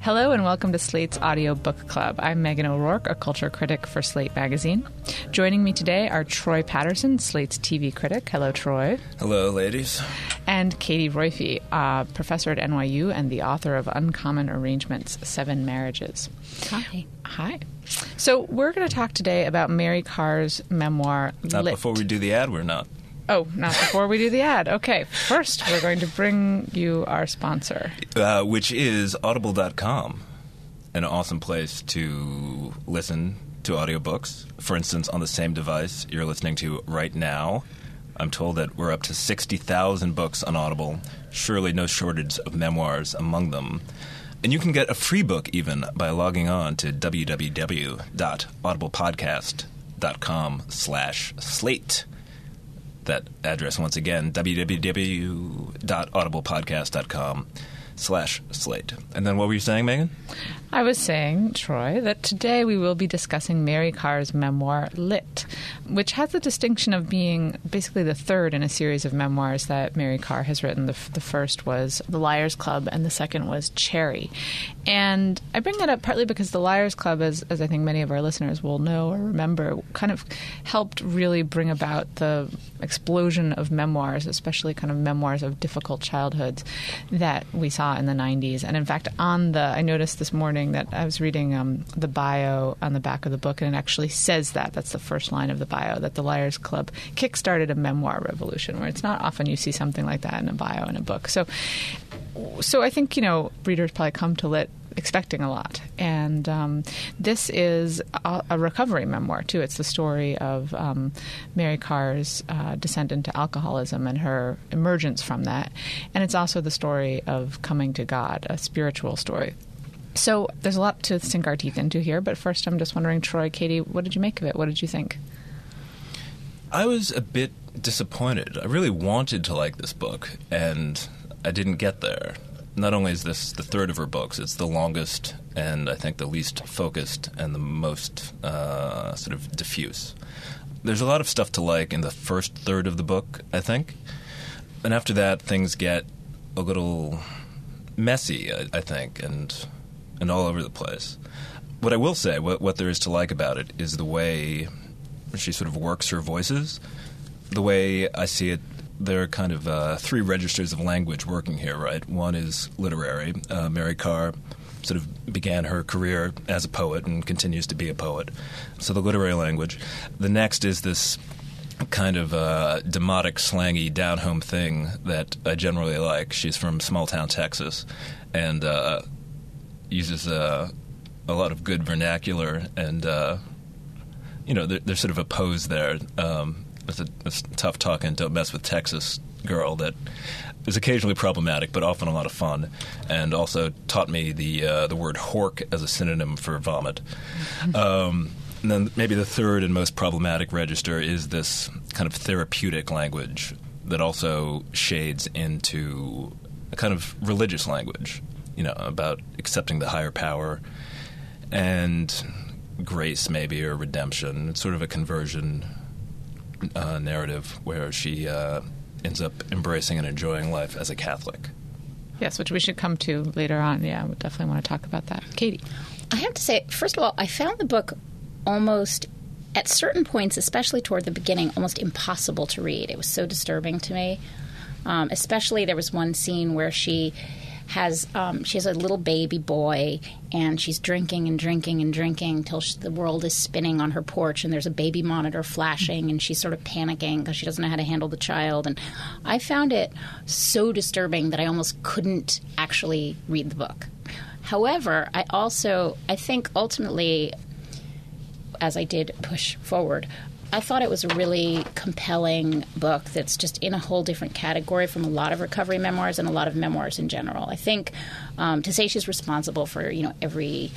Hello and welcome to Slate's Audio Book Club. I'm Meghan O'Rourke, a culture critic for Slate Magazine. Joining me today are Troy Patterson, Slate's TV critic. Hello, Troy. Hello, ladies. And Katie Roiphe, uh, a professor at NYU and the author of Uncommon Arrangements Seven Marriages. Hi. Hi. So, we're going to talk today about Mary Karr's memoir, Not Lit. before we do the ad, we're not. Oh, not before we do the ad. Okay. First, we're going to bring you our sponsor. Uh, which is audible.com, an awesome place to listen to audiobooks. For instance, on the same device you're listening to right now. I'm told that we're up to 60,000 books on Audible, surely no shortage of memoirs among them. And you can get a free book even by logging on to www.audiblepodcast.com slash slate. That address once again, www.audiblepodcast.com slash slate. And then what were you saying, Meghan? I was saying, Troy, that today we will be discussing Mary Karr's memoir, Lit, which has the distinction of being basically the third in a series of memoirs that Mary Karr has written. The, f- the first was The Liars Club, and the second was Cherry. And I bring that up partly because The Liars Club, as, as I think many of our listeners will know or remember, kind of helped really bring about the explosion of memoirs, especially kind of memoirs of difficult childhoods that we saw in the 90s. And in fact, on the, I noticed this morning that I was reading um, the bio on the back of the book, and it actually says that. That's the first line of the bio that the Liars Club kickstarted a memoir revolution, where it's not often you see something like that in a bio in a book. So, so I think you know readers probably come to Lit expecting a lot, and um, this is a, a, recovery memoir too. It's the story of um, Mary Karr's uh, descent into alcoholism and her emergence from that, and it's also the story of coming to God, a spiritual story. So there's a lot to sink our teeth into here, but first I'm just wondering, Troy, Katie, what did you make of it? What did you think? I was a bit disappointed. I really wanted to like this book, and I didn't get there. Not only is this the third of her books, it's the longest and I think the least focused and the most uh, sort of diffuse. There's a lot of stuff to like in the first third of the book, I think. And after that, things get a little messy, I, I think, and and all over the place. What I will say, what, what there is to like about it, is the way she sort of works her voices. The way I see it, there are kind of uh, three registers of language working here, right? One is literary. Uh, Mary Karr sort of began her career as a poet and continues to be a poet. So the literary language. The next is this kind of uh, demotic, slangy, down home thing that I generally like. She's from small town Texas and uh, uses uh, a lot of good vernacular and uh, you know, there, there's sort of a pose there. Um, it's a, it's tough talking, don't mess with Texas girl that is occasionally problematic, but often a lot of fun, and also taught me the uh, the word "hork" as a synonym for vomit. Um, and then maybe the third and most problematic register is this kind of therapeutic language that also shades into a kind of religious language, you know, about accepting the higher power and grace, maybe, or redemption. It's sort of a conversion uh, narrative where she uh, ends up embracing and enjoying life as a Catholic. Yes, which we should come to later on. Yeah, we definitely want to talk about that. Katie. I have to say, first of all, I found the book almost at certain points, especially toward the beginning, almost impossible to read. It was so disturbing to me. Um, especially, there was one scene where she has um, she has a little baby boy and she's drinking and drinking and drinking until the world is spinning on her porch and there's a baby monitor flashing and she's sort of panicking because she doesn't know how to handle the child and I found it so disturbing that I almost couldn't actually read the book. However, I also I think ultimately as I did push forward, I thought it was a really compelling book that's just in a whole different category from a lot of recovery memoirs and a lot of memoirs in general. I think um, to say she's responsible for you know every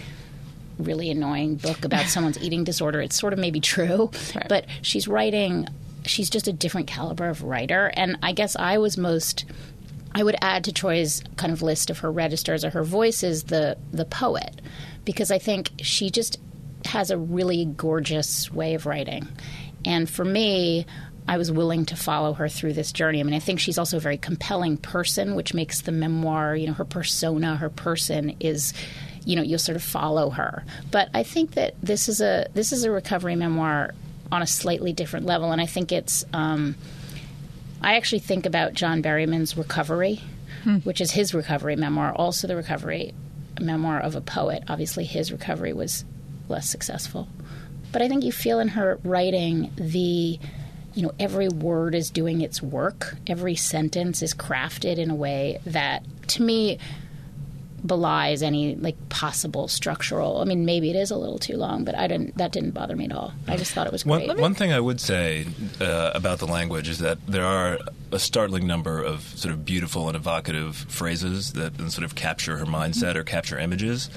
really annoying book about someone's eating disorder, it's sort of maybe true, right. but she's writing. She's just a different caliber of writer, and I guess I was most. I would add to Troy's kind of list of her registers or her voices the the poet, because I think she just has a really gorgeous way of writing. And for me, I was willing to follow her through this journey. I mean, I think she's also a very compelling person, which makes the memoir, you know, her persona, her person is, you know, you'll sort of follow her. But I think that this is a this is a recovery memoir on a slightly different level, and I think it's. Um, I actually think about John Berryman's Recovery, hmm. which is his recovery memoir, also the recovery memoir of a poet. Obviously, his recovery was less successful. But I think you feel in her writing the you know every word is doing its work. Every sentence is crafted in a way that to me belies any like possible structural i mean maybe it is a little too long but i didn't that didn't bother me at all. I just thought it was great. one, one thing i would say uh, about the language is that there are a startling number of sort of beautiful and evocative phrases that sort of capture her mindset or capture images.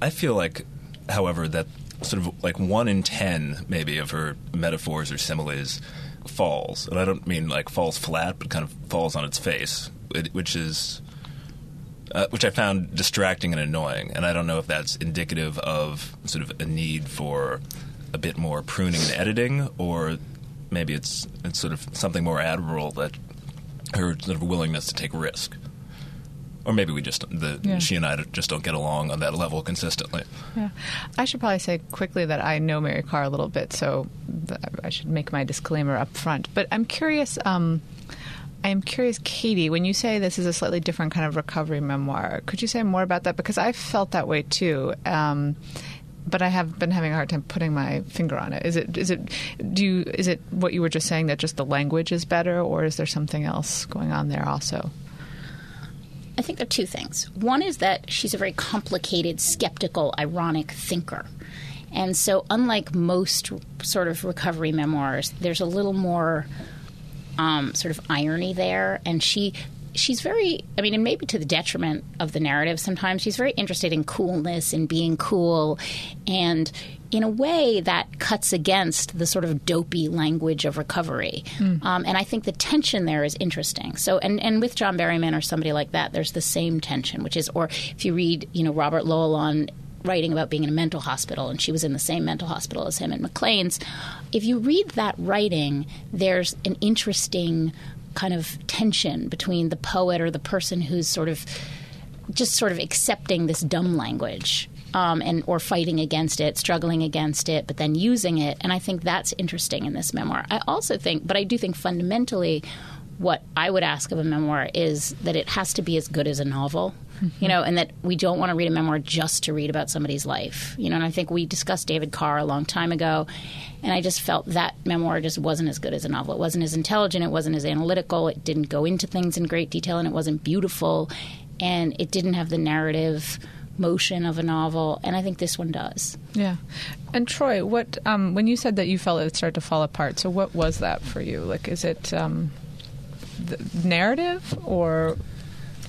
I feel like however, that sort of like one in ten, maybe, of her metaphors or similes falls. And I don't mean like falls flat, but kind of falls on its face, which is. Uh, which I found distracting and annoying, and I don't know if that's indicative of sort of a need for a bit more pruning and editing, or maybe it's it's sort of something more admirable that her sort of willingness to take risk or maybe we just the yeah. she and I just don't get along on that level consistently. Yeah, I should probably say quickly that I know Mary Karr a little bit, so I should make my disclaimer up front. But I'm curious. Um, I'm curious, Katie, when you say this is a slightly different kind of recovery memoir, could you say more about that? Because I felt that way too. Um, but I have been having a hard time putting my finger on it. Is it is it do you is it what you were just saying that just the language is better, or is there something else going on there also? I think there are two things. One is that she's a very complicated, skeptical, ironic thinker. And so, unlike most sort of recovery memoirs, there's a little more um, sort of irony there. And she she's very i mean and maybe to the detriment of the narrative sometimes she's very interested in coolness and being cool and in a way that cuts against the sort of dopey language of recovery. Mm. Um, and I think the tension there is interesting. So, and, and with John Berryman or somebody like that, there's the same tension, which is, or if you read, you know, Robert Lowell on writing about being in a mental hospital, and she was in the same mental hospital as him in McLean's. If you read that writing, there's an interesting kind of tension between the poet or the person who's sort of just sort of accepting this dumb language um, and or fighting against it, struggling against it, but then using it. And I think that's interesting in this memoir. I also think, but I do think fundamentally, what I would ask of a memoir is that it has to be as good as a novel. You know, and that we don't want to read a memoir just to read about somebody's life. You know, and I think we discussed David Carr a long time ago, and I just felt that memoir just wasn't as good as a novel. It wasn't as intelligent, it wasn't as analytical, it didn't go into things in great detail, and it wasn't beautiful, and it didn't have the narrative motion of a novel, and I think this one does. Yeah. And Troy, what um, when you said that you felt it started to fall apart, so what was that for you? Like, is it um, the narrative or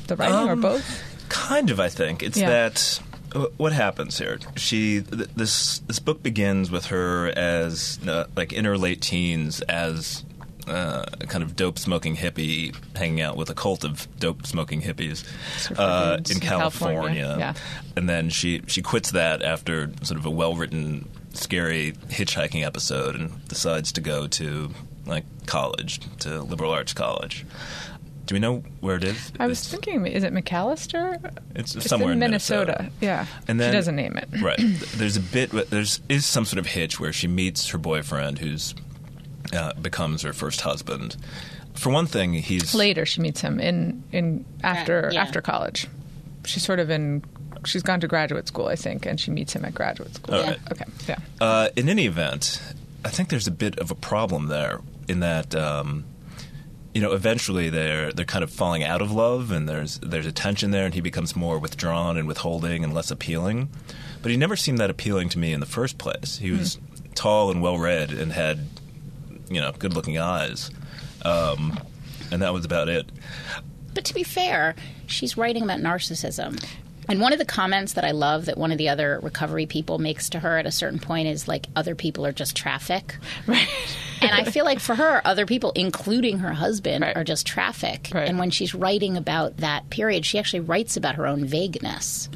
the writing um, or both? Kind of, I think it's yeah. that. Uh, what happens here? She th- this this book begins with her as uh, like in her late teens as uh, kind of dope smoking hippie hanging out with a cult of dope smoking hippies uh, in California. California. Yeah. And then she, she quits that after sort of a well written, scary hitchhiking episode and decides to go to like college, to liberal arts college. Do we know where it is? I was It's- thinking, is it Macalester? It's, It's somewhere in in Minnesota. Yeah, And then she doesn't name it. Right. There's a bit. There's is some sort of hitch where she meets her boyfriend, who's uh, becomes her first husband. For one thing, he's Later, she meets him in in after yeah. after college. She's sort of in. She's gone to graduate school, I think, and she meets him at graduate school. All Yeah. Okay. Yeah. Uh, in any event, I think there's a bit of a problem there in that um, you know eventually they're they're kind of falling out of love, and there's there's a tension there, and he becomes more withdrawn and withholding and less appealing. But he never seemed that appealing to me in the first place. He was tall and well read and had you know good looking eyes, um, and that was about it. But to be fair, she's writing about narcissism. And one of the comments that I love that one of the other recovery people makes to her at a certain point is like, other people are just traffic. Right. And I feel like for her, other people, including her husband, Right. are just traffic. Right. And when she's writing about that period, she actually writes about her own vagueness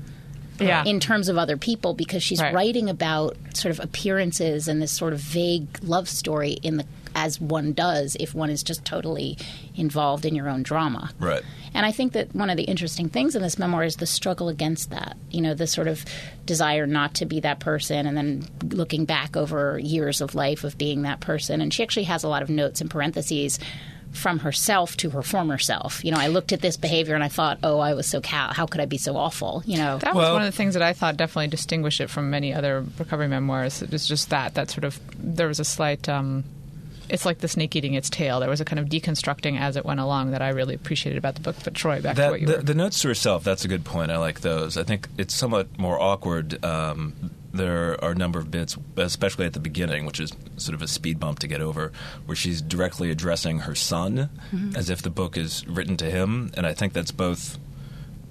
yeah. in terms of other people because she's Right. writing about sort of appearances and this sort of vague love story in the as one does if one is just totally involved in your own drama. Right. And I think that one of the interesting things in this memoir is the struggle against that. You know, the sort of desire not to be that person and then looking back over years of life of being that person. And she actually has a lot of notes in parentheses from herself to her former self. You know, I looked at this behavior and I thought, oh, I was so cow. How could I be so awful? You know, That was Well- one of the things that I thought definitely distinguished it from many other recovery memoirs. It was just that that sort of there was a slight. Um, it's like the snake eating its tail. There was a kind of deconstructing as it went along that I really appreciated about the book. But Troy, back to what you the, were. the notes to herself, that's a good point. I like those. I think it's somewhat more awkward. Um, there are a number of bits, especially at the beginning, which is sort of a speed bump to get over, where she's directly addressing her son as if the book is written to him. And I think that's both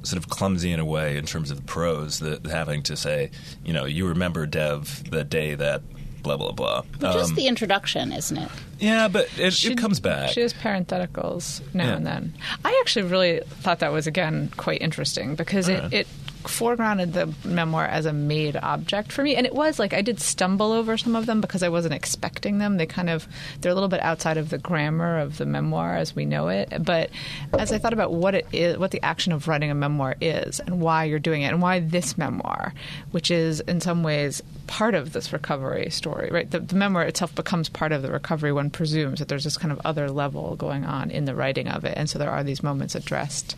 sort of clumsy in a way in terms of the prose, that having to say, you know, you remember Dev the day that blah, blah, blah. But just Um, the introduction, isn't it? yeah, but it, She- it comes back. She has parentheticals now Yeah. and then. I actually really thought that was again quite interesting because it, it foregrounded the memoir as a made object for me, and it was like I did stumble over some of them because I wasn't expecting them. They kind of they're a little bit outside of the grammar of the memoir as we know it. But as I thought about what it is, what the action of writing a memoir is, and why you're doing it, and why this memoir, which is in some ways part of this recovery story, right? The, the memoir itself becomes part of the recovery. One presumes that there's this kind of other level going on in the writing of it, and so there are these moments addressed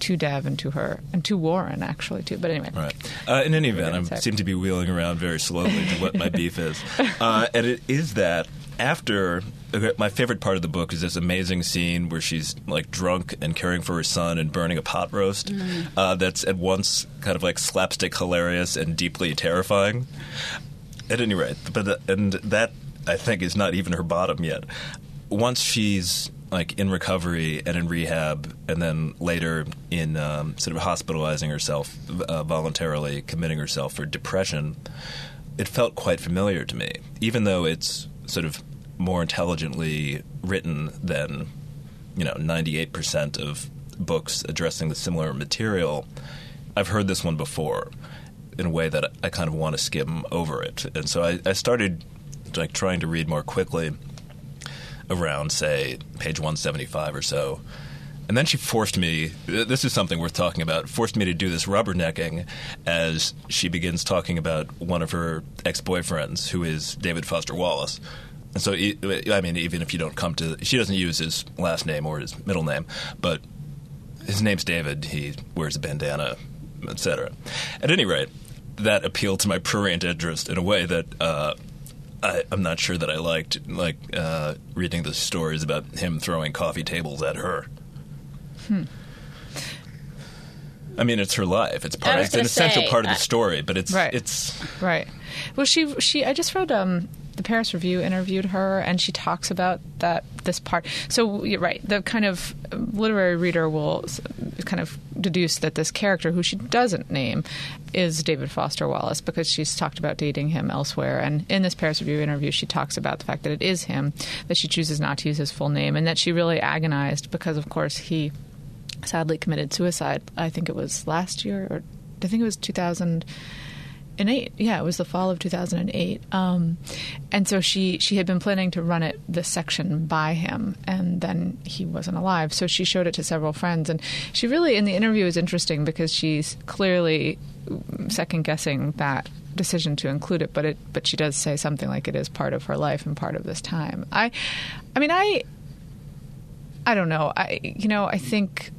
to Dev and to her and to Warren actually too. But anyway, Right. Uh, in any event, I seem to be wheeling around very slowly to what my beef is. Uh, and it is that after my favorite part of the book is this amazing scene where she's like drunk and caring for her son and burning a pot roast. Uh, that's at once kind of like slapstick hilarious and deeply terrifying. At any rate, but the, and that I think is not even her bottom yet. Once she's like in recovery and in rehab, and then later in um, sort of hospitalizing herself uh, voluntarily, committing herself for depression, it felt quite familiar to me, even though it's sort of more intelligently written than you know ninety eight percent of books addressing the similar material. I've heard this one before in a way that I kind of want to skim over it, and so I, I started like trying to read more quickly around, say, page 175 or so. And then she forced me, this is something worth talking about, forced me to do this rubbernecking as she begins talking about one of her ex boyfriends, who is David Foster Wallace. And so, I mean, even if you don't come to, she doesn't use his last name or his middle name, but his name's David. He wears a bandana, etc. At any rate, that appealed to my prurient interest in a way that uh, I, I'm not sure that I liked, like uh, reading the stories about him throwing coffee tables at her. I mean, it's her life. It's part. It's an essential say, part of the uh, story, but it's Right. it's Right. Well, she she I just read um the Paris Review interviewed her and she talks about that this part. So you're right. The kind of literary reader will kind of deduce that this character who she doesn't name is David Foster Wallace because she's talked about dating him elsewhere and in this Paris Review interview she talks about the fact that it is him that she chooses not to use his full name and that she really agonized because of course he sadly committed suicide. I think it was last year or I think it was 2000 2008. Yeah, it was the fall of 2008. Um, and so she she had been planning to run it the section by him, and then he wasn't alive. So she showed it to several friends, and she really in the interview is interesting because she's clearly second guessing that decision to include it, but it but she does say something like it is part of her life and part of this time. I, I mean, I, I don't know. I you know I think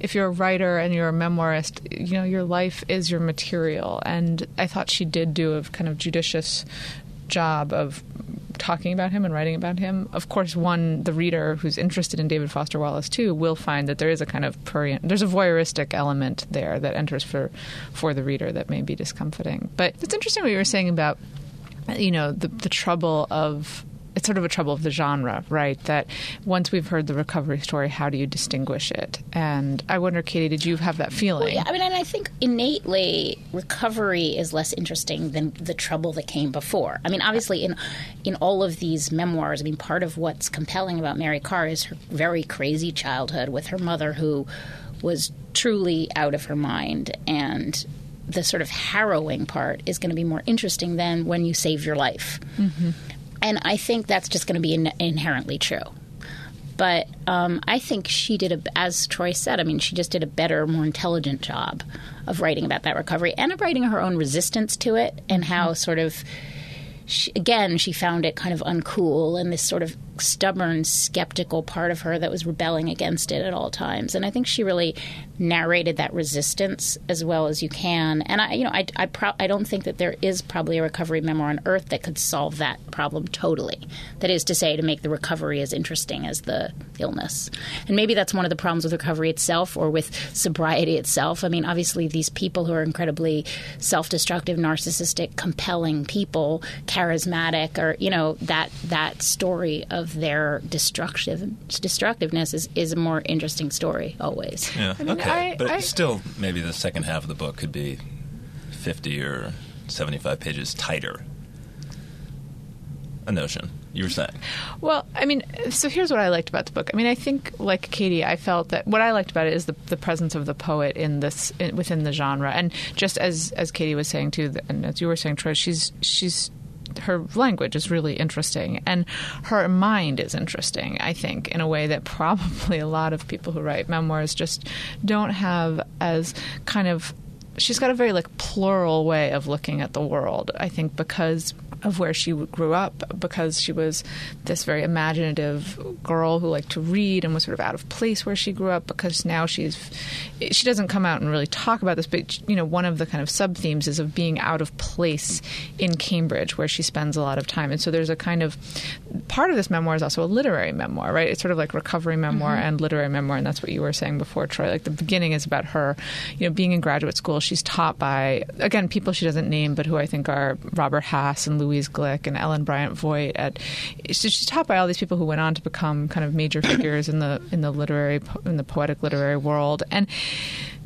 if you're a writer and you're a memoirist, you know, your life is your material. And I thought she did do a kind of judicious job of talking about him and writing about him. Of course, one the reader who's interested in David Foster Wallace too will find that there is a kind of prurient, there's a voyeuristic element there that enters for for the reader that may be discomforting. But it's interesting what you were saying about you know the the trouble of it's sort of a trouble of the genre, right? That once we've heard the recovery story, how do you distinguish it? And I wonder, Katie, did you have that feeling? Well, yeah, I mean, and I think innately recovery is less interesting than the trouble that came before. I mean, obviously, in in all of these memoirs, I mean, part of what's compelling about Mary Karr is her very crazy childhood with her mother, who was truly out of her mind and the sort of harrowing part is going to be more interesting than when you save your life. Mm-hmm. And I think that's just going to be in- inherently true. But um, I think she did, a, as Troy said, I mean, she just did a better, more intelligent job of writing about that recovery and of writing her own resistance to it and how sort of, she, again, she found it kind of uncool and this sort of stubborn, skeptical part of her that was rebelling against it at all times. And I think she really narrated that resistance as well as you can. And I, you know, I, I, pro- I don't think that there is probably a recovery memoir on Earth that could solve that problem totally. That is to say, to make the recovery as interesting as the illness. And maybe that's one of the problems with recovery itself or with sobriety itself. I mean, obviously, these people who are incredibly self-destructive, narcissistic, compelling people, charismatic, or you know that that story of of their destructive destructiveness is, is a more interesting story always. Yeah, I mean, okay, I, but I, still, maybe the second half of the book could be fifty or seventy-five pages tighter. A notion you were saying. Well, I mean, so here's what I liked about the book. I mean, I think, like Katie, I felt that what I liked about it is the, the presence of the poet in this in, within the genre, and just as as Katie was saying too, and as you were saying, Troy, she's she's her language is really interesting and her mind is interesting i think in a way that probably a lot of people who write memoirs just don't have as kind of she's got a very like plural way of looking at the world i think because of where she grew up because she was this very imaginative girl who liked to read and was sort of out of place where she grew up because now she's she doesn't come out and really talk about this but you know one of the kind of sub themes is of being out of place in Cambridge where she spends a lot of time. And so there's a kind of part of this memoir is also a literary memoir right? It's sort of like recovery memoir mm-hmm. and literary memoir and that's what you were saying before Troy. Like the beginning is about her you know being in graduate school. She's taught by again people she doesn't name but who I think are Robert Hass and Louis Louise Glück and Ellen Bryant Voigt. At so she's taught by all these people who went on to become kind of major figures in the in the literary in the poetic literary world and.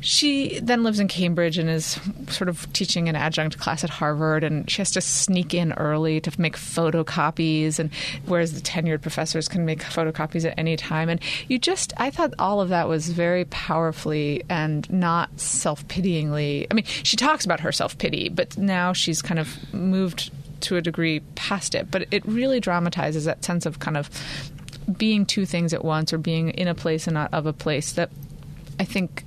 She then lives in Cambridge and is sort of teaching an adjunct class at Harvard, and she has to sneak in early to make photocopies, and whereas the tenured professors can make photocopies at any time. And you just, I thought all of that was very powerfully and not self pityingly. I mean, she talks about her self pity, but now she's kind of moved to a degree past it, but it really dramatizes that sense of kind of being two things at once or being in a place and not of a place that I think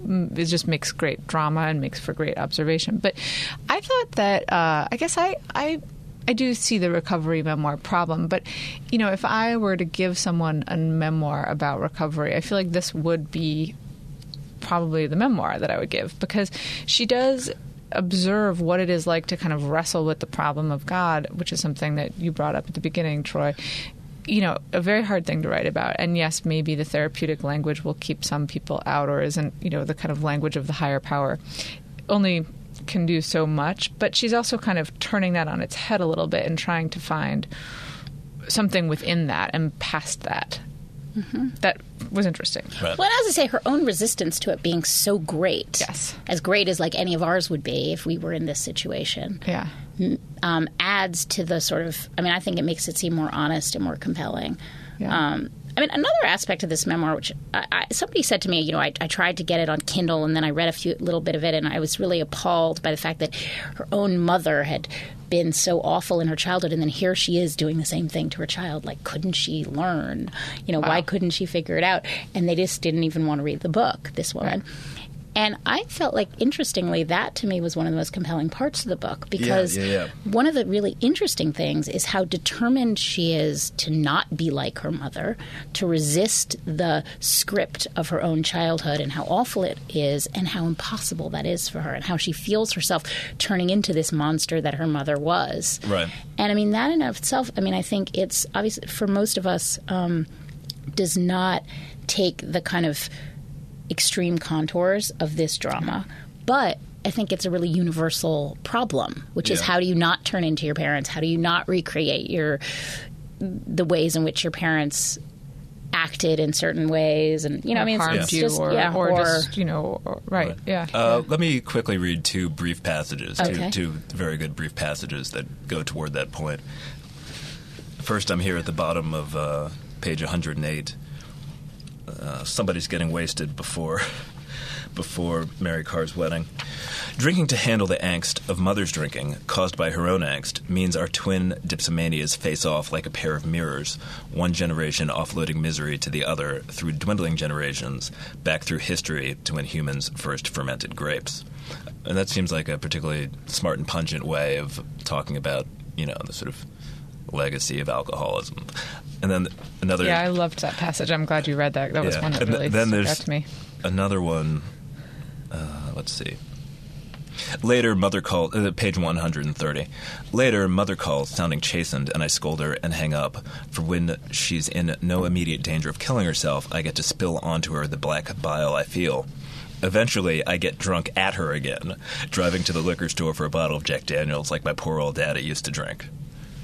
it just makes great drama and makes for great observation. But I thought that uh, I guess I I I do see the recovery memoir problem, but you know, if I were to give someone a memoir about recovery, I feel like this would be probably the memoir that I would give because she does observe what it is like to kind of wrestle with the problem of God, which is something that you brought up at the beginning, Troy. You know, a very hard thing to write about. And yes, maybe the therapeutic language will keep some people out or isn't, you know, the kind of language of the higher power. Only can do so much, but she's also kind of turning that on its head a little bit and trying to find something within that and past that Mm-hmm. That was interesting. Right. Well, as I say, her own resistance to it being so great, yes, as great as like any of ours would be if we were in this situation, yeah, um, adds to the sort of. I mean, I think it makes it seem more honest and more compelling. Yeah. Um, I mean, another aspect of this memoir, which I, I, somebody said to me, you know, I, I, tried to get it on Kindle, and then I read a few little bit of it, and I was really appalled by the fact that her own mother had been so awful in her childhood, and then here she is doing the same thing to her child. Like, couldn't she learn? You know, wow. why couldn't she figure it out? And they just didn't even want to read the book. This woman. Right. And I felt like, interestingly, that to me was one of the most compelling parts of the book because yeah, yeah, yeah. one of the really interesting things is how determined she is to not be like her mother, to resist the script of her own childhood and how awful it is and how impossible that is for her and how she feels herself turning into this monster that her mother was. Right. And I mean, that in of itself, I mean, I think it's obviously for most of us, um, does not take the kind of extreme contours of this drama, but I think it's a really universal problem, which yeah. is how do you not turn into your parents? How do you not recreate your the ways in which your parents acted in certain ways and you know or I mean harmed it's you just, or, yeah, or, or just you know or, right, right, yeah, uh, yeah, let me quickly read two brief passages okay. two, two very good brief passages that go toward that point first I'm here at the bottom of uh, page 108 uh, somebody's getting wasted before before Mary Karr's wedding. Drinking to handle the angst of mother's drinking, caused by her own angst, means our twin dipsomanias face off like a pair of mirrors, one generation offloading misery to the other through dwindling generations, back through history to when humans first fermented grapes. And that seems like a particularly smart and pungent way of talking about, you know, the sort of legacy of alcoholism. And then another. Yeah, I loved that passage. I'm glad you read that. That was yeah. one that and really then stuck there's me. Another one. Uh, let's see. Later, mother calls, uh, page 130. Later, mother calls, sounding chastened, and I scold her and hang up. For when she's in no immediate danger of killing herself, I get to spill onto her the black bile I feel. Eventually, I get drunk at her again, driving to the liquor store for a bottle of Jack Daniels like my poor old daddy used to drink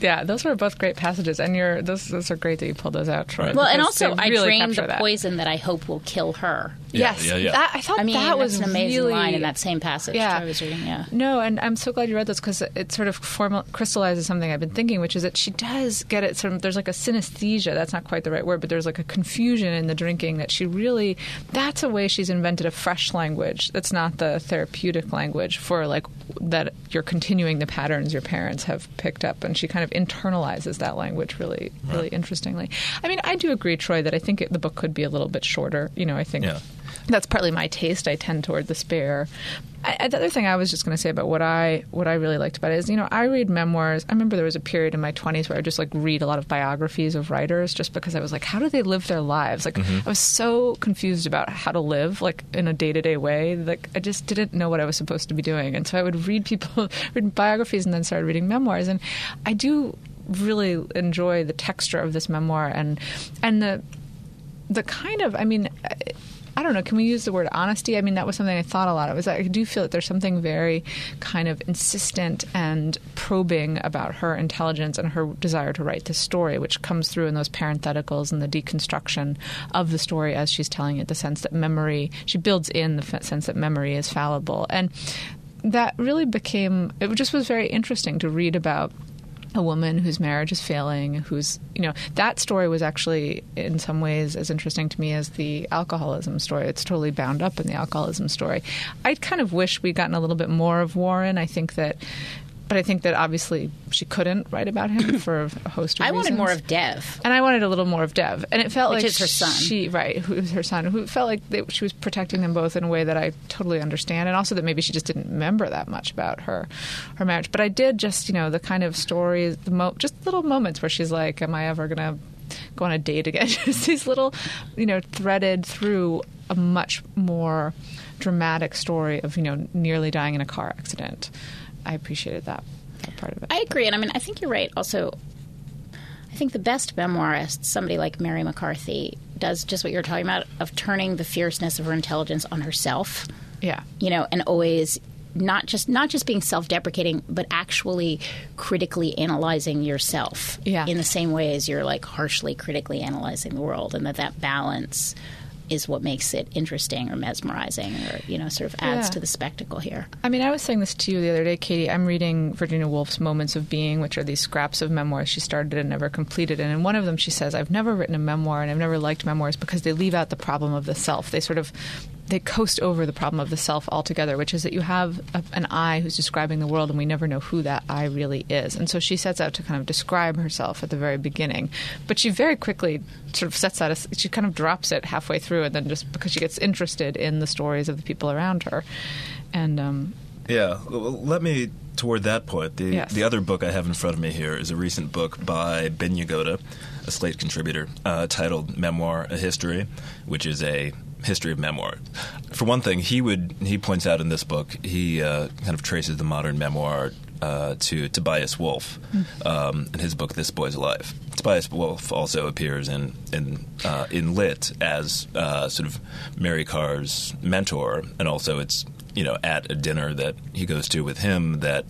yeah, those were both great passages, and you're those those are great that you pulled those out, Troy. Well, and also I really drained the that. poison that I hope will kill her. Yeah, yes, yeah, yeah. That, I thought I mean, that was an amazing really, line in that same passage. Yeah, I was reading. Yeah, no, and I'm so glad you read this because it sort of formal, crystallizes something I've been thinking, which is that she does get it. Sort of, there's like a synesthesia. That's not quite the right word, but there's like a confusion in the drinking that she really. That's a way she's invented a fresh language. That's not the therapeutic language for like that. You're continuing the patterns your parents have picked up, and she kind of internalizes that language really, really right. interestingly. I mean, I do agree, Troy, that I think it, the book could be a little bit shorter. You know, I think. Yeah that's partly my taste. I tend toward the spare. I, the other thing I was just going to say about what I what I really liked about it is, you know, I read memoirs. I remember there was a period in my twenties where I just like read a lot of biographies of writers, just because I was like, how do they live their lives? Like, mm-hmm. I was so confused about how to live, like in a day to day way. Like, I just didn't know what I was supposed to be doing, and so I would read people, read biographies, and then started reading memoirs. And I do really enjoy the texture of this memoir and and the the kind of I mean I don't know, can we use the word honesty? I mean, that was something I thought a lot of. Is I do feel that there's something very kind of insistent and probing about her intelligence and her desire to write this story, which comes through in those parentheticals and the deconstruction of the story as she's telling it. The sense that memory, she builds in the sense that memory is fallible, and that really became. It just was very interesting to read about a woman whose marriage is failing, who's, you know, that story was actually in some ways as interesting to me as the alcoholism story. It's totally bound up in the alcoholism story. I kind of wish we'd gotten a little bit more of Warren. I think that but I think that obviously she couldn't write about him for a host of I reasons. wanted more of Dev, and I wanted a little more of Dev, and it felt Which like is her son. She right, who is her son, who felt like they, she was protecting them both in a way that I totally understand, and also that maybe she just didn't remember that much about her her marriage. But I did just you know the kind of stories, the mo- just little moments where she's like, "Am I ever gonna?" go on a date again. Just these little, you know, threaded through a much more dramatic story of you know nearly dying in a car accident. I appreciated that, that part of it. I agree, and I mean, I think you're right. Also, I think the best memoirist, somebody like Mary McCarthy, does just what you're talking about of turning the fierceness of her intelligence on herself. Yeah, you know, and always not just not just being self-deprecating, but actually critically analyzing yourself. Yeah. in the same way as you're like harshly critically analyzing the world, and that that balance is what makes it interesting or mesmerizing or you know sort of adds Yeah. to the spectacle here. I mean, I was saying this to you the other day, Katie. I'm reading Virginia Woolf's Moments of Being, which are these scraps of memoirs she started and never completed. And in one of them, she says, I've never written a memoir and I've never liked memoirs because they leave out the problem of the self. They sort of they coast over the problem of the self altogether, which is that you have a, an I who's describing the world and we never know who that I really is. And so she sets out to kind of describe herself at the very beginning. But she very quickly sort of sets that, as, she kind of drops it halfway through and then just because she gets interested in the stories of the people around her. And, um, Yeah, let me toward that point. The Yes. the other book I have in front of me here is a recent book by Ben Yagoda, a Slate contributor, uh, titled "Memoir: A History," which is a history of memoir. For one thing, he would he points out in this book he uh, kind of traces the modern memoir. Uh, to Tobias Wolff um, in his book "This Boy's Life." Tobias Wolff also appears in in uh, in Lit as uh, sort of Mary Karr's mentor, and also it's you know at a dinner that he goes to with him that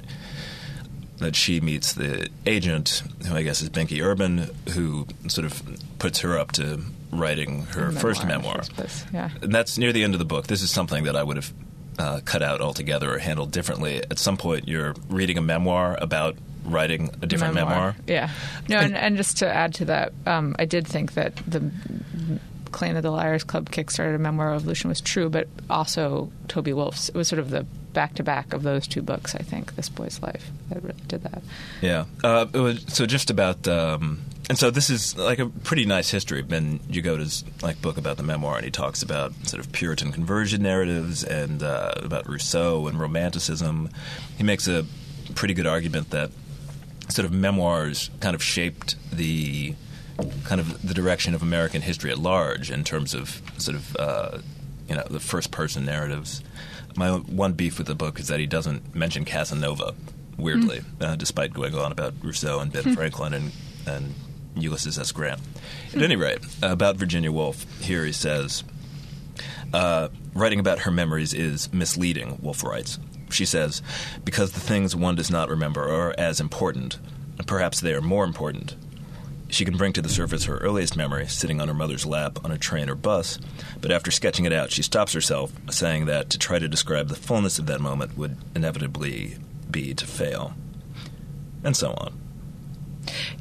that she meets the agent, who I guess is Binky Urban, who sort of puts her up to writing her memoir first memoir. yeah. And that's near the end of the book. This is something that I would have uh, cut out altogether or handled differently. At some point, you're reading a memoir about writing a different memoir. Yeah. No, and, and just to add to that, um, I did think that the Clan of the Liars Club kickstarted a memoir revolution was true, but also Toby Wolff's. It was sort of the back to back of those two books. I think this boy's life that really did that. Yeah. Uh, was, so just about, um, and so this is like a pretty nice history. Ben Yagoda's like book about the memoir, and he talks about sort of Puritan conversion narratives and uh, about Rousseau and Romanticism. He makes a pretty good argument that sort of memoirs kind of shaped the kind of the direction of American history at large in terms of sort of uh, you know the first person narratives. My one beef with the book is that he doesn't mention Casanova. Weirdly, uh, despite going on about Rousseau and Ben Franklin and, and Ulysses S. Grant. At any rate, about Virginia Woolf, here he says, uh, writing about her memories is misleading, Woolf writes. She says, because the things one does not remember are as important, and perhaps they are more important. She can bring to the surface her earliest memory, sitting on her mother's lap on a train or bus, but after sketching it out, she stops herself, saying that to try to describe the fullness of that moment would inevitably be to fail. And so on.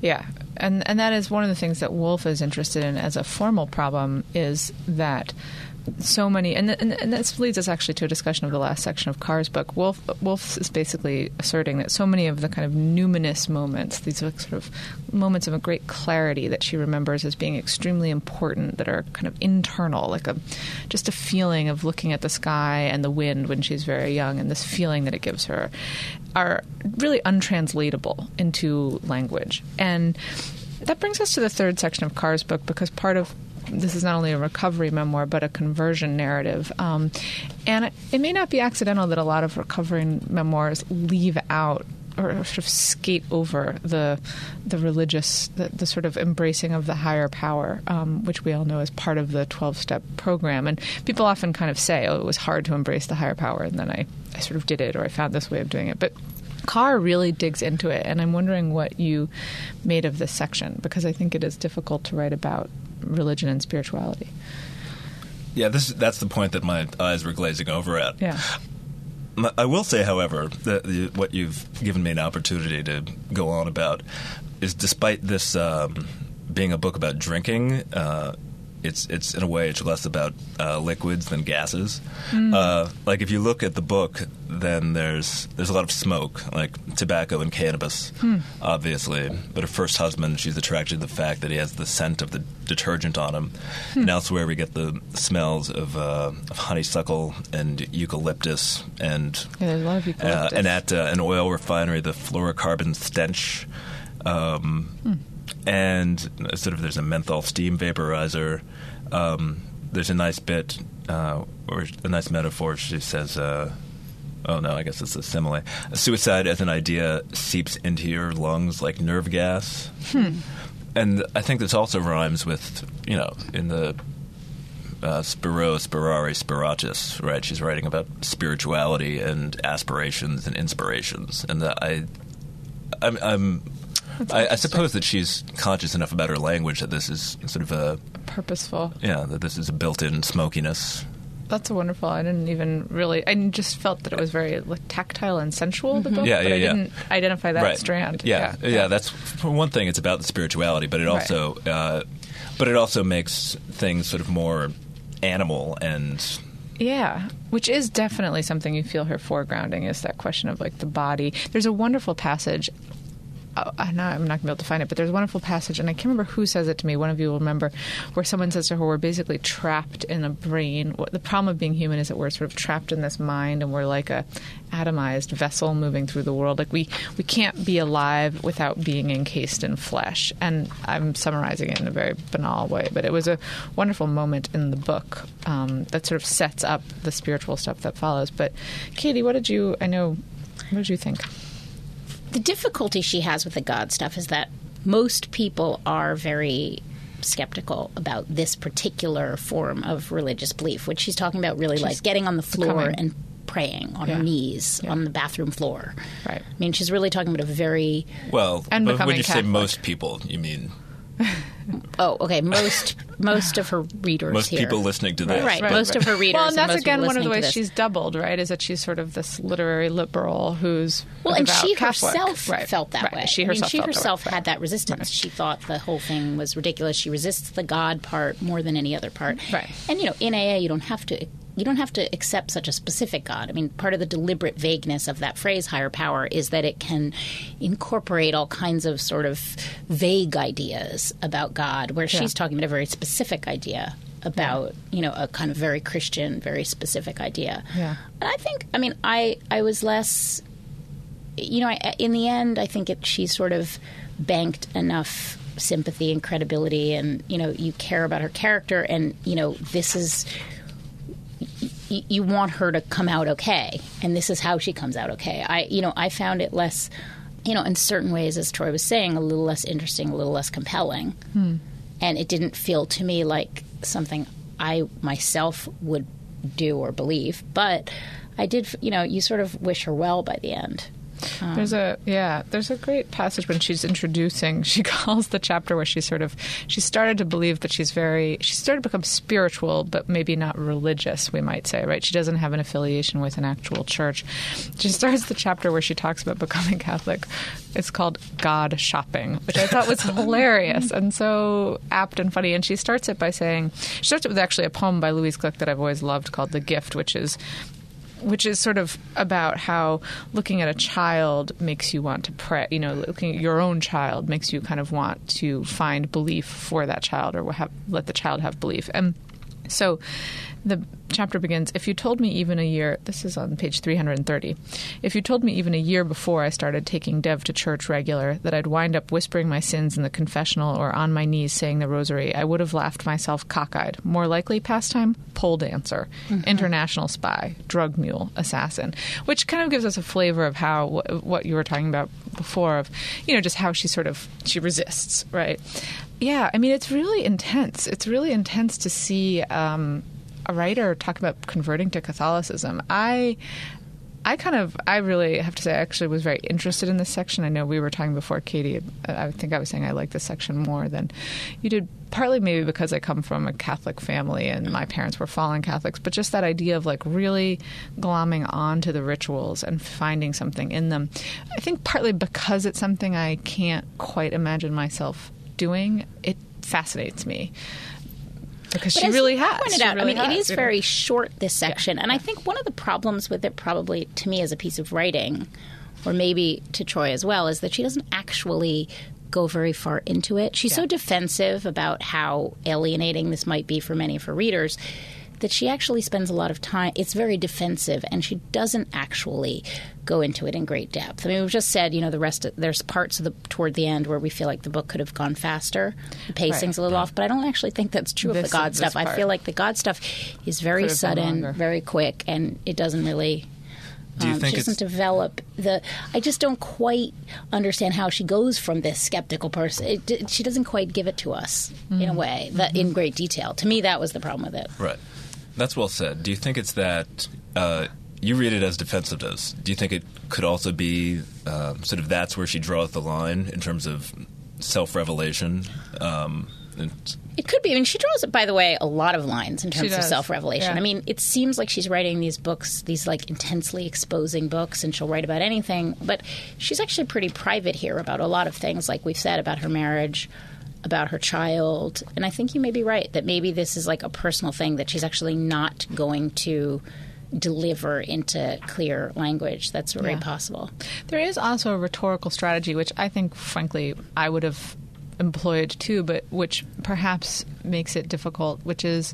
Yeah, and and that is one of the things that Woolf is interested in as a formal problem is that so many, and, and and this leads us actually to a discussion of the last section of Karr's book. Woolf Woolf is basically asserting that so many of the kind of numinous moments, these sort of moments of a great clarity that she remembers as being extremely important, that are kind of internal, like a just a feeling of looking at the sky and the wind when she's very young, and this feeling that it gives her, are really untranslatable into language. And that brings us to the third section of Karr's book because part of this is not only a recovery memoir but a conversion narrative. Um, and it, it may not be accidental that a lot of recovering memoirs leave out or sort of skate over the the religious, the, the sort of embracing of the higher power, um, which we all know is part of the twelve step program. And people often kind of say, "Oh, it was hard to embrace the higher power," and then I, I sort of did it, or I found this way of doing it. But Karr really digs into it, and I'm wondering what you made of this section because I think it is difficult to write about religion and spirituality. Yeah, this that's the point that my eyes were glazing over at. Yeah. I will say, however, that the, what you've given me an opportunity to go on about is, despite this um, being a book about drinking, uh, it's it's in a way it's less about uh, liquids than gases. Uh, like if you look at the book, then there's there's a lot of smoke, like tobacco and cannabis, obviously. But her first husband, she's attracted to the fact that he has the scent of the detergent on him. And elsewhere, we get the smells of, uh, of honeysuckle and eucalyptus and Yeah, there's a lot of uh, eucalyptus. and at uh, an oil refinery, the fluorocarbon stench. Um, And sort of there's a menthol steam vaporizer. Um, there's a nice bit, uh, or a nice metaphor. She says, uh, oh no, I guess it's a simile. Suicide as an idea seeps into your lungs like nerve gas. And I think this also rhymes with, you know, in the uh, Spiro, Spirare, Spiratus, right? She's writing about spirituality and aspirations and inspirations, and that I, I'm, I'm I, I suppose that she's conscious enough about her language that this is sort of a purposeful. Yeah, that this is a built-in smokiness. That's wonderful. I didn't even really. I just felt that it was very like, tactile and sensual. The book, Yeah, but yeah, I yeah. didn't identify that right. strand. Yeah, yeah, That's for one thing. It's about the spirituality, but it Right. also, uh, but it also makes things sort of more animal and Yeah, which is definitely something you feel her foregrounding is that question of like the body. There's a wonderful passage. I'm not, I'm not going to be able to find it, but there's a wonderful passage, and I can't remember who says it to me. One of you will remember, where someone says to her, "We're basically trapped in a brain. The problem of being human is that we're sort of trapped in this mind, and we're like a atomized vessel moving through the world. Like we we can't be alive without being encased in flesh." And I'm summarizing it in a very banal way, but it was a wonderful moment in the book um, that sort of sets up the spiritual stuff that follows. But Katie, what did you? I know. What did you think? The difficulty she has with the God stuff is that most people are very skeptical about this particular form of religious belief, which she's talking about really like getting on the floor becoming- and praying on Yeah. her knees Yeah. on the bathroom floor. Right. I mean, she's really talking about a very well. And but becoming when you say most people, you mean oh, okay, most most of her readers most here. people listening to this. Right, Right, most right. of her readers. Well, and that's most again one of the ways she's doubled, right? Is that she's sort of this literary liberal who's Well, and she Catholic. herself Right, felt that right. way. She I mean, herself, she felt that way. herself had that resistance. Right. She thought the whole thing was ridiculous. She resists the God part more than any other part. Right. And you know, in AA, you don't have to. You don't have to accept such a specific God. I mean, part of the deliberate vagueness of that phrase, higher power, is that it can incorporate all kinds of sort of vague ideas about God, where Yeah. she's talking about a very specific idea about, you know, a kind of very Christian, very specific idea. Yeah. And I think, I mean, I, I was less you know, I, in the end, I think it, she sort of banked enough sympathy and credibility, and you know, you care about her character, and you know, this is you want her to come out okay, and this is how she comes out okay. I, you know, I found it less, you know, in certain ways, as Troy was saying, a little less interesting, a little less compelling, hmm. and it didn't feel to me like something I myself would do or believe, but. I did, you know, you sort of wish her well by the end. Um, there's a yeah. There's a great passage when she's introducing. She calls the chapter where she sort of she started to believe that she's very she started to become spiritual, but maybe not religious. We might say right. She doesn't have an affiliation with an actual church. She starts the chapter where she talks about becoming Catholic. It's called God shopping, which I thought was hilarious and so apt and funny. And she starts it by saying she starts it with actually a poem by Louise Gluck that I've always loved called "The Gift," which is which is sort of about how looking at a child makes you want to pray. You know, looking at your own child makes you kind of want to find belief for that child or have, let the child have belief. And so the chapter begins If you told me even a year, this is on page 330, if you told me even a year before I started taking Dev to church regular that I'd wind up whispering my sins in the confessional or on my knees saying the rosary, I would have laughed myself cockeyed. More likely pastime, pole dancer, international spy, drug mule, assassin, which kind of gives us a flavor of how what you were talking about before of, you know, just how she sort of she resists, right? Yeah, I mean, it's really intense. It's really intense to see um, a writer talk about converting to Catholicism. I. I kind of, I really have to say, I actually was very interested in this section. I know we were talking before, Katie. Uh, I think I was saying I like this section more than you did, partly maybe because I come from a Catholic family and my parents were fallen Catholics, but just that idea of like really glomming onto the rituals and finding something in them. I think partly because it's something I can't quite imagine myself doing, it fascinates me. Because But she really has. Pointed She out, really I mean, it has, is you know. very short this section, and I think one of the problems with it, probably to me as a piece of writing, or maybe to Troy as well, is that she doesn't actually go very far into it. She's so defensive about how alienating this might be for many of her readers that she actually spends a lot of time. It's very defensive, and she doesn't actually go into it in great depth. I mean, we've just said, you know, the rest. Of, there's parts of the toward the end where we feel like the book could have gone faster. The pacing's a little off, but I don't actually think that's true of the God this stuff. I feel like the God stuff is very Could have been sudden, very quick, and it doesn't really. Do you um, think she doesn't develop the? I just don't quite understand how she goes from this skeptical person. It, it- she doesn't quite give it to us in Mm. a way that in great detail. To me, that was the problem with it. right? That's well said. Do you think it's that uh, you read it as defensiveness? Do you think it could also be um, sort of that's where she draws the line in terms of self-revelation? Um, It could be. I mean, she draws, by the way, a lot of lines in terms of self revelation. Yeah. I mean, it seems like she's writing these books, these like intensely exposing books, and she'll write about anything. But she's actually pretty private here about a lot of things, like we've said about her marriage, about her child. And I think you may be right that maybe this is like a personal thing that she's actually not going to deliver into clear language. That's very Yeah. possible. There is also a rhetorical strategy, which I think, frankly, I would have employed too, but which perhaps makes it difficult, which is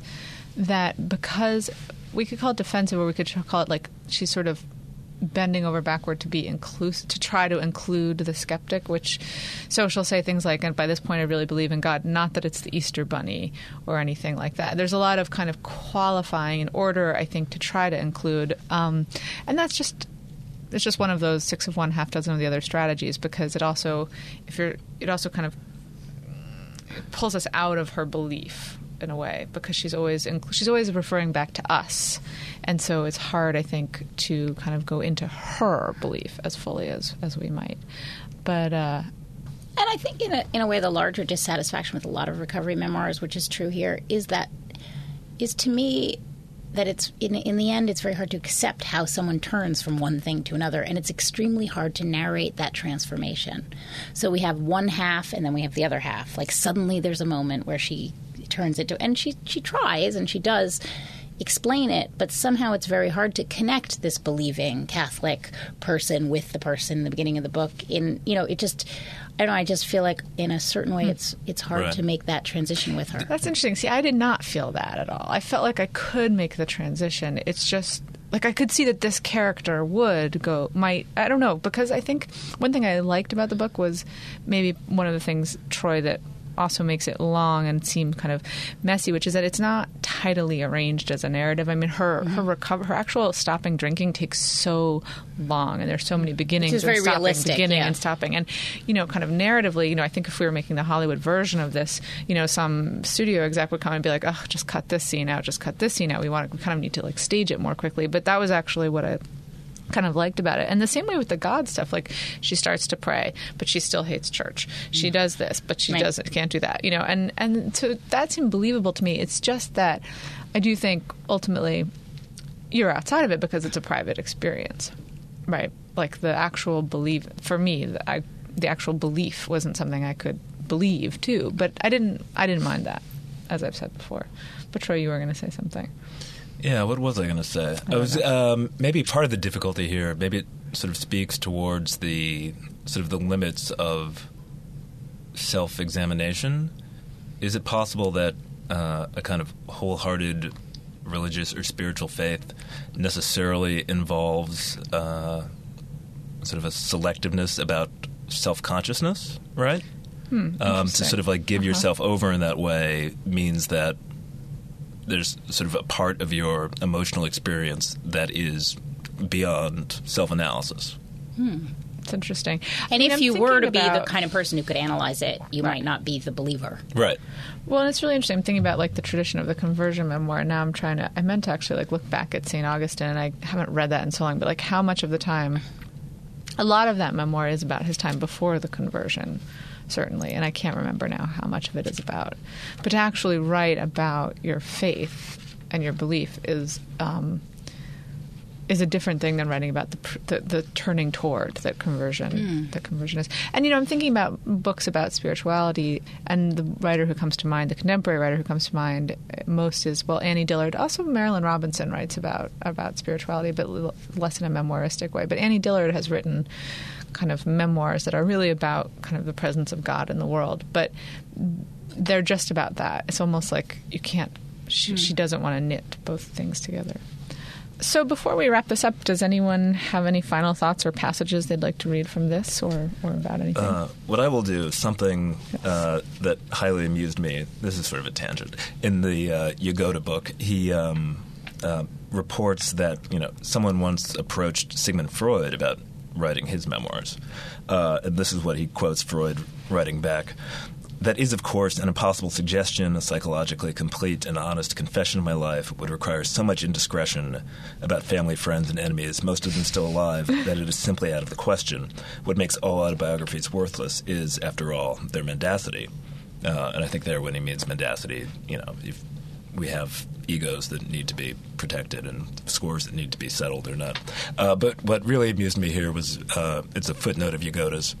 that because we could call it defensive, or we could call it like she's sort of bending over backward to be inclusive, to try to include the skeptic, which so she'll say things like, and by this point I really believe in God, not that it's the Easter bunny or anything like that. There's a lot of kind of qualifying in order, I think, to try to include. Um, and that's just it's just one of those six of one, half dozen of the other strategies because it also, if you're, it also kind of pulls us out of her belief in a way because she's always she's always referring back to us, and so it's hard, I think, to kind of go into her belief as fully as as we might. But uh, And I think, in a, in a way, the larger dissatisfaction with a lot of recovery memoirs, which is true here, is that is to me that it's in in the end, it's very hard to accept how someone turns from one thing to another, and it's extremely hard to narrate that transformation. So we have one half, and then we have the other half. Like suddenly, there's a moment where she turns into, and she she tries and she does explain it, but somehow it's very hard to connect this believing Catholic person with the person in the beginning of the book. In you know, it just I don't know. I just feel like in a certain way, hmm. it's it's hard Right. to make that transition with her. That's interesting. See, I did not feel that at all. I felt like I could make the transition. It's just like I could see that this character would go might I don't know because I think one thing I liked about the book was maybe one of the things Troy that also makes it long and seem kind of messy, which is that it's not tidily arranged as a narrative. I mean, her her mm-hmm. recover her actual stopping drinking takes so long, and there's so many beginnings, and very stopping, realistic, beginning yeah. and stopping, and you know, kind of narratively, you know, I think if we were making the Hollywood version of this, you know, some studio exec would come and be like, "Oh, just cut this scene out, just cut this scene out. We want we kind of need to like stage it more quickly." But that was actually what I kind of liked about it. And the same way with the God stuff, like she starts to pray, but she still hates church. She mm. does this, but she Right. doesn't can't do that. You know, and and so that seemed believable to me. It's just that I do think ultimately you're outside of it because it's a private experience, right? Like the actual belief for me, the, I, the actual belief wasn't something I could believe too. But I didn't. I didn't mind that, as I've said before. But Troy, you were going to say something. Yeah, what was I going to say? I was um, maybe part of the difficulty here. Maybe it sort of speaks towards the sort of the limits of self-examination. Is it possible that uh, a kind of wholehearted religious or spiritual faith necessarily involves uh, sort of a selectiveness about self-consciousness, right? um, to sort of like give yourself over in that way means that there's sort of a part of your emotional experience that is beyond self-analysis. Hmm. It's interesting. And I mean, if I'm you were to thinking be the kind of person who could analyze it, you Right. might not be the believer. Right. Well, and it's really interesting. I'm thinking about like the tradition of the conversion memoir. Now I'm trying to. I meant to actually like look back at Saint Augustine, and I haven't read that in so long. But like, how much of the time, a lot of that memoir is about his time before the conversion, certainly, and I can't remember now how much of it is about. But to actually write about your faith and your belief is. Um, is a different thing than writing about the, pr- the the turning toward that conversion that conversion is. And you know, I'm thinking about books about spirituality, and the writer who comes to mind, the contemporary writer who comes to mind most is well Annie Dillard. Also, Marilynne Robinson writes about about spirituality, but l- less in a memoiristic way. But Annie Dillard has written kind of memoirs that are really about kind of the presence of God in the world, but they're just about that. It's almost like you can't. She, she doesn't want to knit both things together. So before we wrap this up, does anyone have any final thoughts or passages they'd like to read from this or, or about anything? Uh, what I will do is something uh, that highly amused me. This is sort of a tangent. In the uh, Yagoda book, he um, uh, reports that you know someone once approached Sigmund Freud about writing his memoirs, uh, and this is what he quotes Freud writing back. That is, of course, an impossible suggestion. A psychologically complete and honest confession of my life would require so much indiscretion about family, friends, and enemies, most of them still alive, that it is simply out of the question. What makes all autobiographies worthless is, after all, their mendacity. Uh, and I think there, when he means mendacity, you know, we have egos that need to be protected and scores that need to be settled or not. Uh, but what really amused me here was uh, it's a footnote of Yagoda's.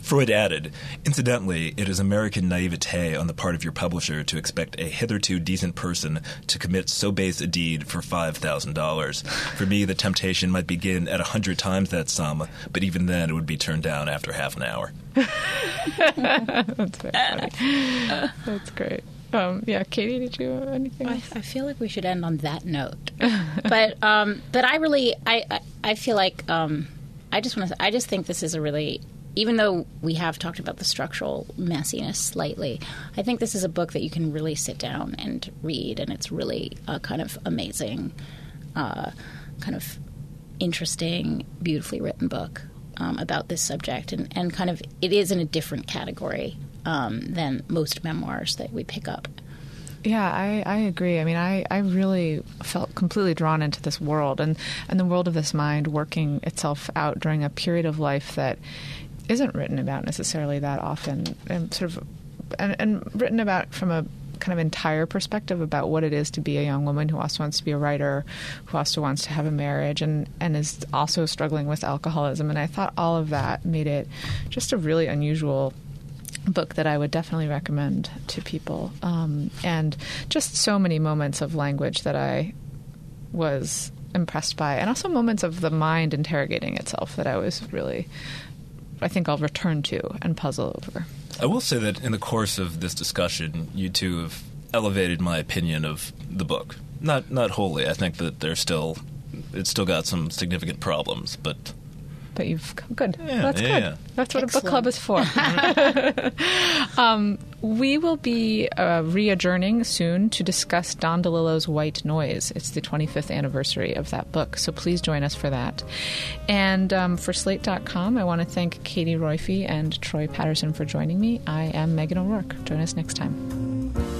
Freud added, Incidentally, it is American naivete on the part of your publisher to expect a hitherto decent person to commit so base a deed for $5,000. For me, the temptation might begin at a hundred times that sum, but even then it would be turned down after half an hour. That's very funny. That's great. Um, yeah, Katie, did you have anything? I. I feel like we should end on that note. but um, but I really I I, I feel like um, I just want to I just think this is a really even though we have talked about the structural messiness slightly, I think this is a book that you can really sit down and read, and it's really a kind of amazing, uh, kind of interesting, beautifully written book um, about this subject, and, and kind of it is in a different category um, than most memoirs that we pick up. Yeah, I, I agree. I mean, I, I really felt completely drawn into this world and, and the world of this mind working itself out during a period of life that isn't written about necessarily that often, and sort of, and, and written about from a kind of entire perspective about what it is to be a young woman who also wants to be a writer, who also wants to have a marriage, and and is also struggling with alcoholism. And I thought all of that made it just a really unusual book that I would definitely recommend to people. Um, and just so many moments of language that I was impressed by, and also moments of the mind interrogating itself that I was really, I think I'll return to and puzzle over. I will say that in the course of this discussion, you two have elevated my opinion of the book. Not not wholly. I think that there's still it's still got some significant problems, but But you've good. Yeah, That's yeah, good. yeah. That's what a book club is for. um, we will be uh, re-adjourning soon to discuss Don DeLillo's White Noise. It's the 25th anniversary of that book, so please join us for that. And um, for Slate.com, I want to thank Katie Roiphe and Troy Patterson for joining me. I am Meghan O'Rourke. Join us next time.